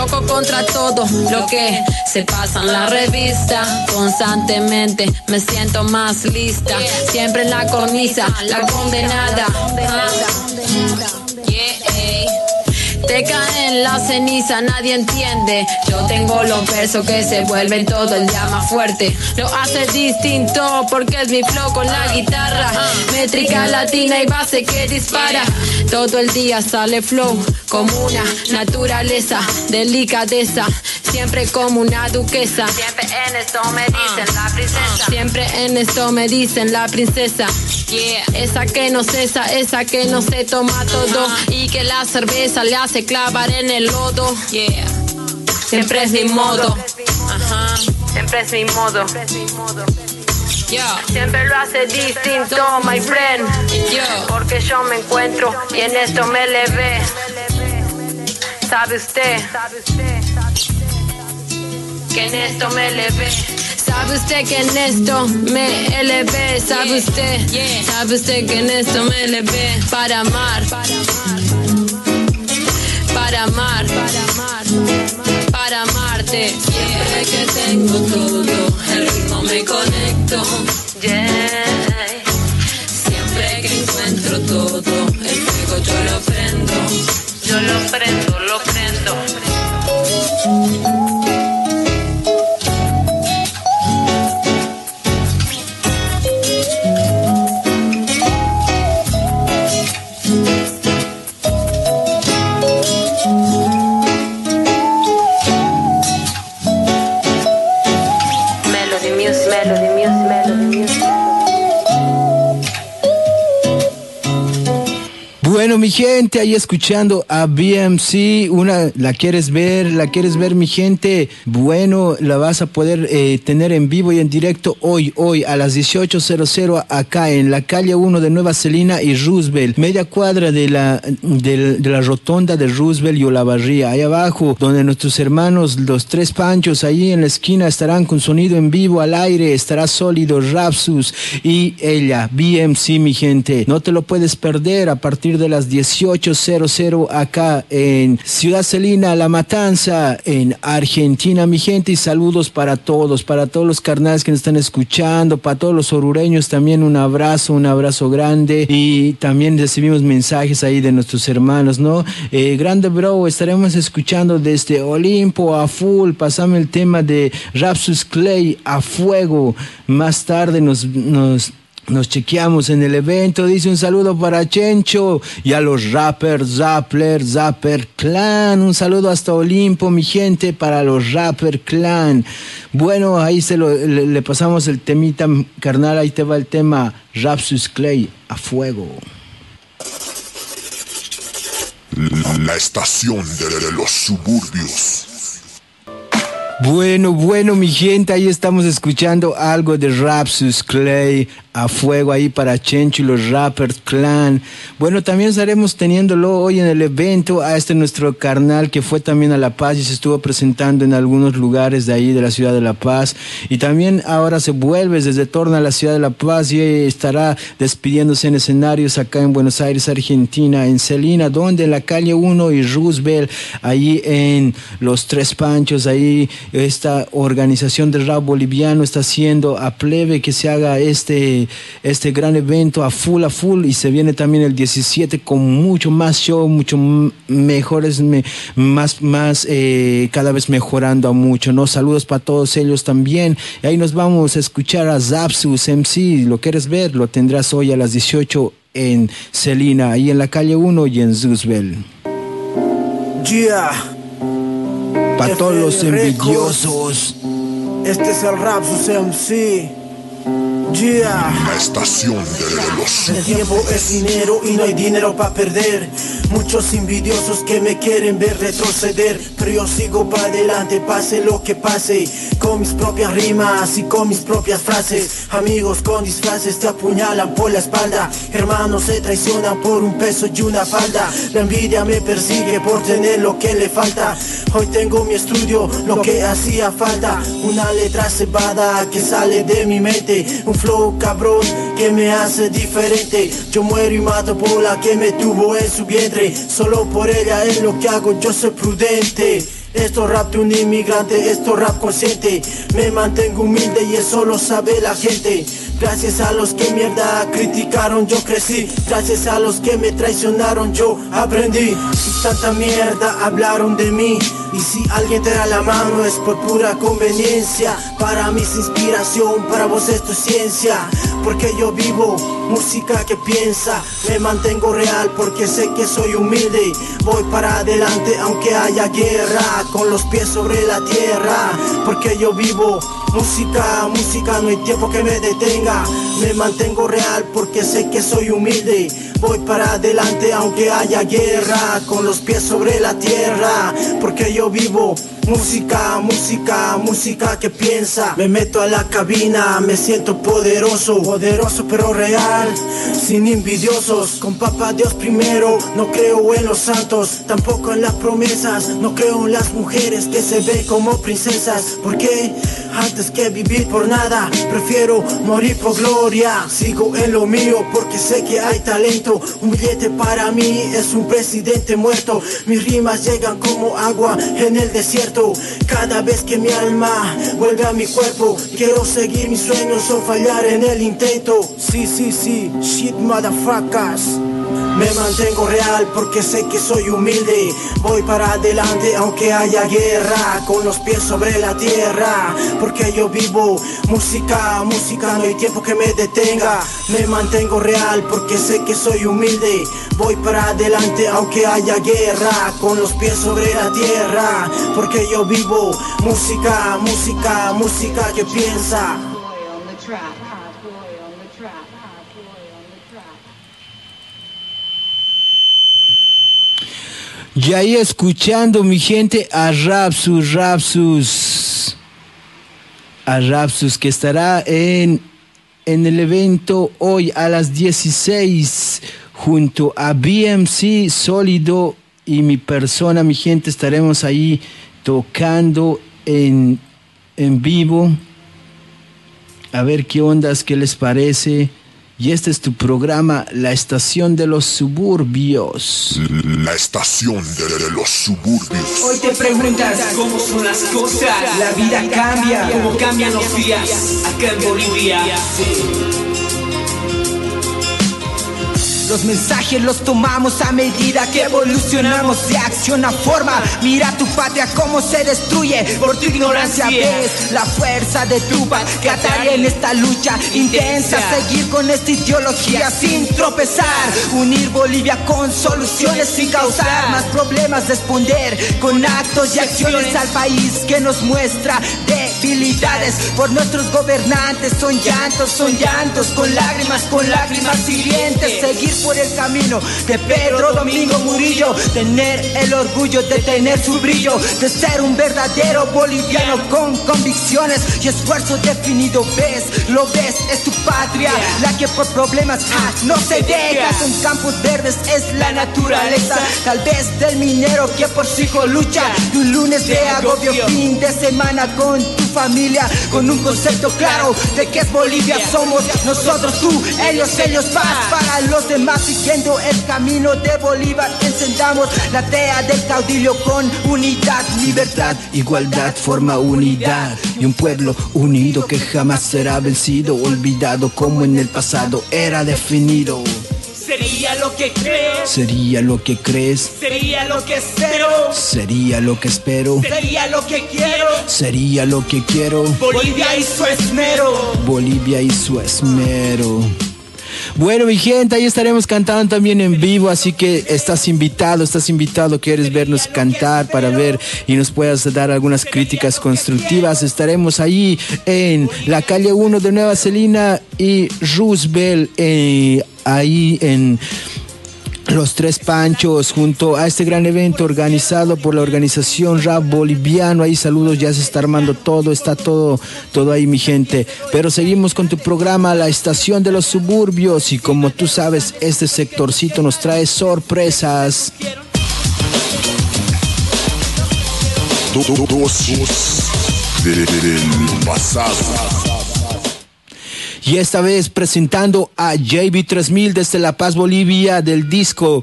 lo prendo. Choco contra todo lo que se pasa en la revista. Constantemente me siento más lista. Siempre en la cornisa, la condenada. Ey. se cae en la ceniza, nadie entiende. Yo tengo los versos que se vuelven todo el día más fuerte. Lo hace distinto porque es mi flow con la guitarra. Métrica latina y base que dispara. Todo el día sale flow como una naturaleza, delicadeza. Siempre como una duquesa. Siempre en esto me dicen la princesa. Siempre en esto me dicen la princesa. Yeah. Esa que no cesa, esa que no se toma todo. Y que la cerveza le hace clavar en el lodo. Yeah. Siempre es mi modo. Ajá. Siempre es mi modo. Siempre lo hace distinto, my friend. Porque yo me encuentro y en esto me levé. ¿Sabe usted? que en esto me elevé. Sabe usted que en esto me elevé. Sabe usted, sabe usted que en esto me elevé. Para amar, para amar, para amar, para amarte. Siempre que tengo todo, el ritmo me conecto. Yeah. Siempre que encuentro todo, el fuego yo lo prendo. Yo lo prendo. Mi gente, ahí escuchando a BMC, una, ¿la quieres ver? ¿La quieres ver, mi gente? Bueno, la vas a poder eh, tener en vivo y en directo hoy, hoy a las 18.00 acá en la calle 1 de Nueva Celina y Roosevelt, media cuadra de la, de, la rotonda de Roosevelt y Olavarría, ahí abajo, donde nuestros hermanos, los tres panchos, ahí en la esquina estarán con sonido en vivo al aire, estará sólido Rapsus y ella, BMC, mi gente. No te lo puedes perder a partir de las 18.00 acá en Ciudad Celina, La Matanza, en Argentina, mi gente. Y saludos para todos, para todos los carnales que nos están escuchando, para todos los orureños también un abrazo, un abrazo grande. Y también recibimos mensajes ahí de nuestros hermanos, ¿no? Eh, grande bro, estaremos escuchando desde Olimpo a full. Pasame el tema de Rapsus Clay a fuego. Más tarde nos... nos nos chequeamos en el evento. Dice un saludo para Chencho y a los rappers, Zapper, Zapper Clan. Un saludo hasta Olimpo, mi gente, para los Rapper Clan. Bueno, ahí se lo, le, le pasamos el temita, carnal. Ahí te va el tema Rapsus Clay a fuego. La, estación de los suburbios. Bueno, bueno, mi gente, ahí estamos escuchando algo de Rapsus Clay a fuego ahí para Chencho y los Rappers Clan. Bueno, también estaremos teniéndolo hoy en el evento a este nuestro carnal que fue también a La Paz y se estuvo presentando en algunos lugares de ahí de la ciudad de La Paz. Y también ahora se vuelve desde torno a la ciudad de La Paz y estará despidiéndose en escenarios acá en Buenos Aires, Argentina, en Celina, donde en la calle 1 y Roosevelt, ahí en Los Tres Panchos, ahí esta organización de rap boliviano está haciendo a plebe que se haga este, este gran evento a full, a full y se viene también el 17 con mucho más show, mucho mejores, me- más, más eh, cada vez mejorando a mucho, ¿no? Saludos para todos ellos también. Y ahí nos vamos a escuchar a Zapsus MC, lo quieres ver, lo tendrás hoy a las 18 en Celina, ahí en la calle 1 y en Roosevelt. Yeah. Para todos los Records. envidiosos. Este es el rap, su MC. Yeah. La estación de, los El tiempo es dinero y no hay dinero para perder. Muchos envidiosos que me quieren ver retroceder. Pero yo sigo para adelante, pase lo que pase. Con mis propias rimas y con mis propias frases. Amigos con disfraces te apuñalan por la espalda. Hermanos se traicionan por un peso y una falda. La envidia me persigue por tener lo que le falta. Hoy tengo mi estudio, lo que hacía falta. Una letra cebada que sale de mi mente. Un flow cabrón que me hace diferente. Yo muero y mato por la que me tuvo en su vientre. Solo por ella es lo que hago, yo soy prudente. Esto rap de un inmigrante, esto rap consciente. Me mantengo humilde y eso lo sabe la gente. Gracias a los que mierda criticaron yo crecí. Gracias a los que me traicionaron yo aprendí. Y tanta mierda hablaron de mí y si alguien te da la mano es por pura conveniencia. Para mí es inspiración, para vos es ciencia. Porque yo vivo música que piensa. Me mantengo real porque sé que soy humilde. Voy para adelante aunque haya guerra Con los pies sobre la tierra. Porque yo vivo música, música No hay tiempo que me detenga Me mantengo real porque sé que soy humilde. Voy para adelante aunque haya guerra Con los pies sobre la tierra Porque yo vivo. Música, música, música que piensa. Me meto a la cabina, me siento poderoso Poderoso pero real, sin envidiosos. Con papá Dios primero, no creo en los santos Tampoco en las promesas, no creo en las mujeres Que se ven como princesas ¿Por qué? Antes que vivir por nada Prefiero morir por gloria Sigo en lo mío porque sé que hay talento. Un billete para mí es un presidente muerto. Mis rimas llegan como agua en el desierto. Cada vez que mi alma vuelve a mi cuerpo Quiero seguir mis sueños o fallar en el intento. Sí, sí, sí, shit motherfuckers me mantengo real porque sé que soy humilde. Voy para adelante aunque haya guerra Con los pies sobre la tierra Porque yo vivo música, música No hay tiempo que me detenga. Me mantengo real porque sé que soy humilde. Voy para adelante aunque haya guerra Con los pies sobre la tierra Porque yo vivo música, música, música que piensa Y ahí escuchando mi gente a Rapsus, Rapsus, a Rapsus que estará en, en el evento hoy a las 16 junto a BMC Sólido y mi persona, mi gente, estaremos ahí tocando en, en vivo. A ver qué ondas, qué les parece. Y este es tu programa, La Estación de los Suburbios. La Estación de, los Suburbios. Hoy te preguntas cómo son las cosas. La vida cambia, cómo cambian los días acá en Bolivia. Los mensajes los tomamos a medida que evolucionamos de acción a forma. Mira tu patria cómo se destruye por tu ignorancia. Ves la fuerza de tu que ataría en esta lucha intensa. Seguir con esta ideología sin tropezar. Unir Bolivia con soluciones sin causar más problemas. Responder con actos y acciones al país que nos muestra debilidades por nuestros gobernantes. Son llantos, son llantos, con lágrimas, con lágrimas hirientes. Seguir por el camino de Pedro Domingo Murillo, tener el orgullo de tener su brillo, de ser un verdadero boliviano con convicciones y esfuerzo definido. Ves, lo ves, es tu patria, la que por problemas ah, no se deja. Con campos verdes es la naturaleza, tal vez del minero que por su hijo lucha. Y un lunes de agobio, fin de semana con tu familia, con un concepto claro de que es Bolivia. Somos nosotros, tú, ellos, ellos, paz para los demás siguiendo el camino de Bolívar. Encendamos la tea del caudillo con unidad, libertad, igualdad, forma unidad. Y un pueblo unido que jamás será vencido, olvidado como en el pasado era definido. Sería lo que creo. Sería lo que crees. Sería lo que espero. Sería lo que espero. Sería lo que quiero. Sería lo que quiero. Bolivia y su esmero. Bolivia y su esmero. Bueno, mi gente, ahí estaremos cantando también en vivo, así que estás invitado, estás invitado, quieres vernos cantar para ver y nos puedas dar algunas críticas constructivas. Estaremos ahí en la calle 1 de Nueva Celina y Roosevelt, eh, ahí en los Tres Panchos junto a este gran evento organizado por la organización Rap Boliviano. Ahí saludos, ya se está armando todo, está todo, todo ahí mi gente. Pero seguimos con tu programa La Estación de los Suburbios y como tú sabes, este sectorcito nos trae sorpresas. Y esta vez presentando a JB3000 desde La Paz, Bolivia, del disco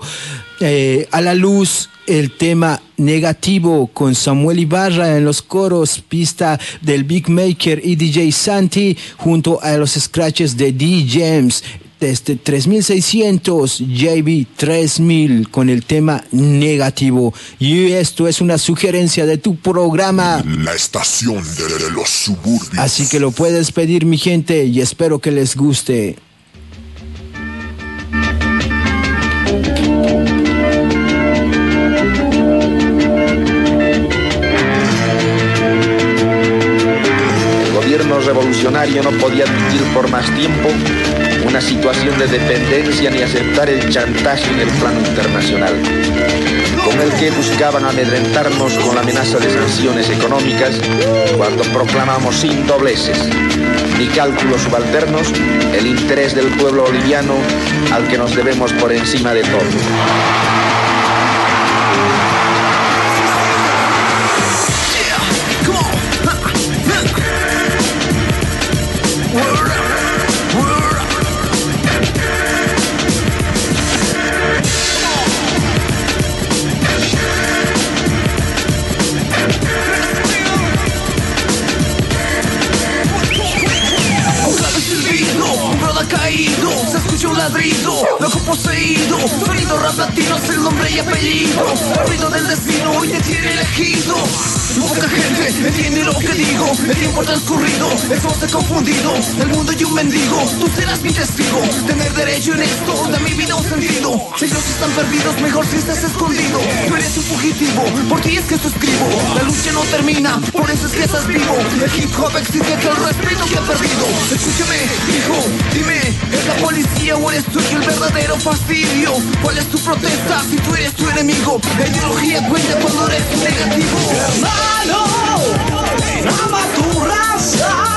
eh, A la Luz, el tema negativo con Samuel Ibarra en los coros, pista del Big Maker y DJ Santi, junto a los scratches de D. James desde 3600 JB 3000 con el tema negativo. Y esto es una sugerencia de tu programa. La estación de los suburbios. así que lo puedes pedir mi gente y espero que les guste. El gobierno revolucionario no podía admitir por más tiempo una situación de dependencia ni aceptar el chantaje en el plano internacional, con el que buscaban amedrentarnos con la amenaza de sanciones económicas cuando proclamamos sin dobleces ni cálculos subalternos el interés del pueblo boliviano al que nos debemos por encima de todo. Fugitivo, por ti es que esto escribo, la lucha no termina, por eso es que estás vivo, el hip hop exige que el respeto que ha perdido. Escúchame, hijo, dime, ¿es la policía o eres tú el verdadero fastidio? ¿Cuál es tu protesta si tú eres tu enemigo? La ideología cuenta cuando eres negativo. Hermano, ama tu raza.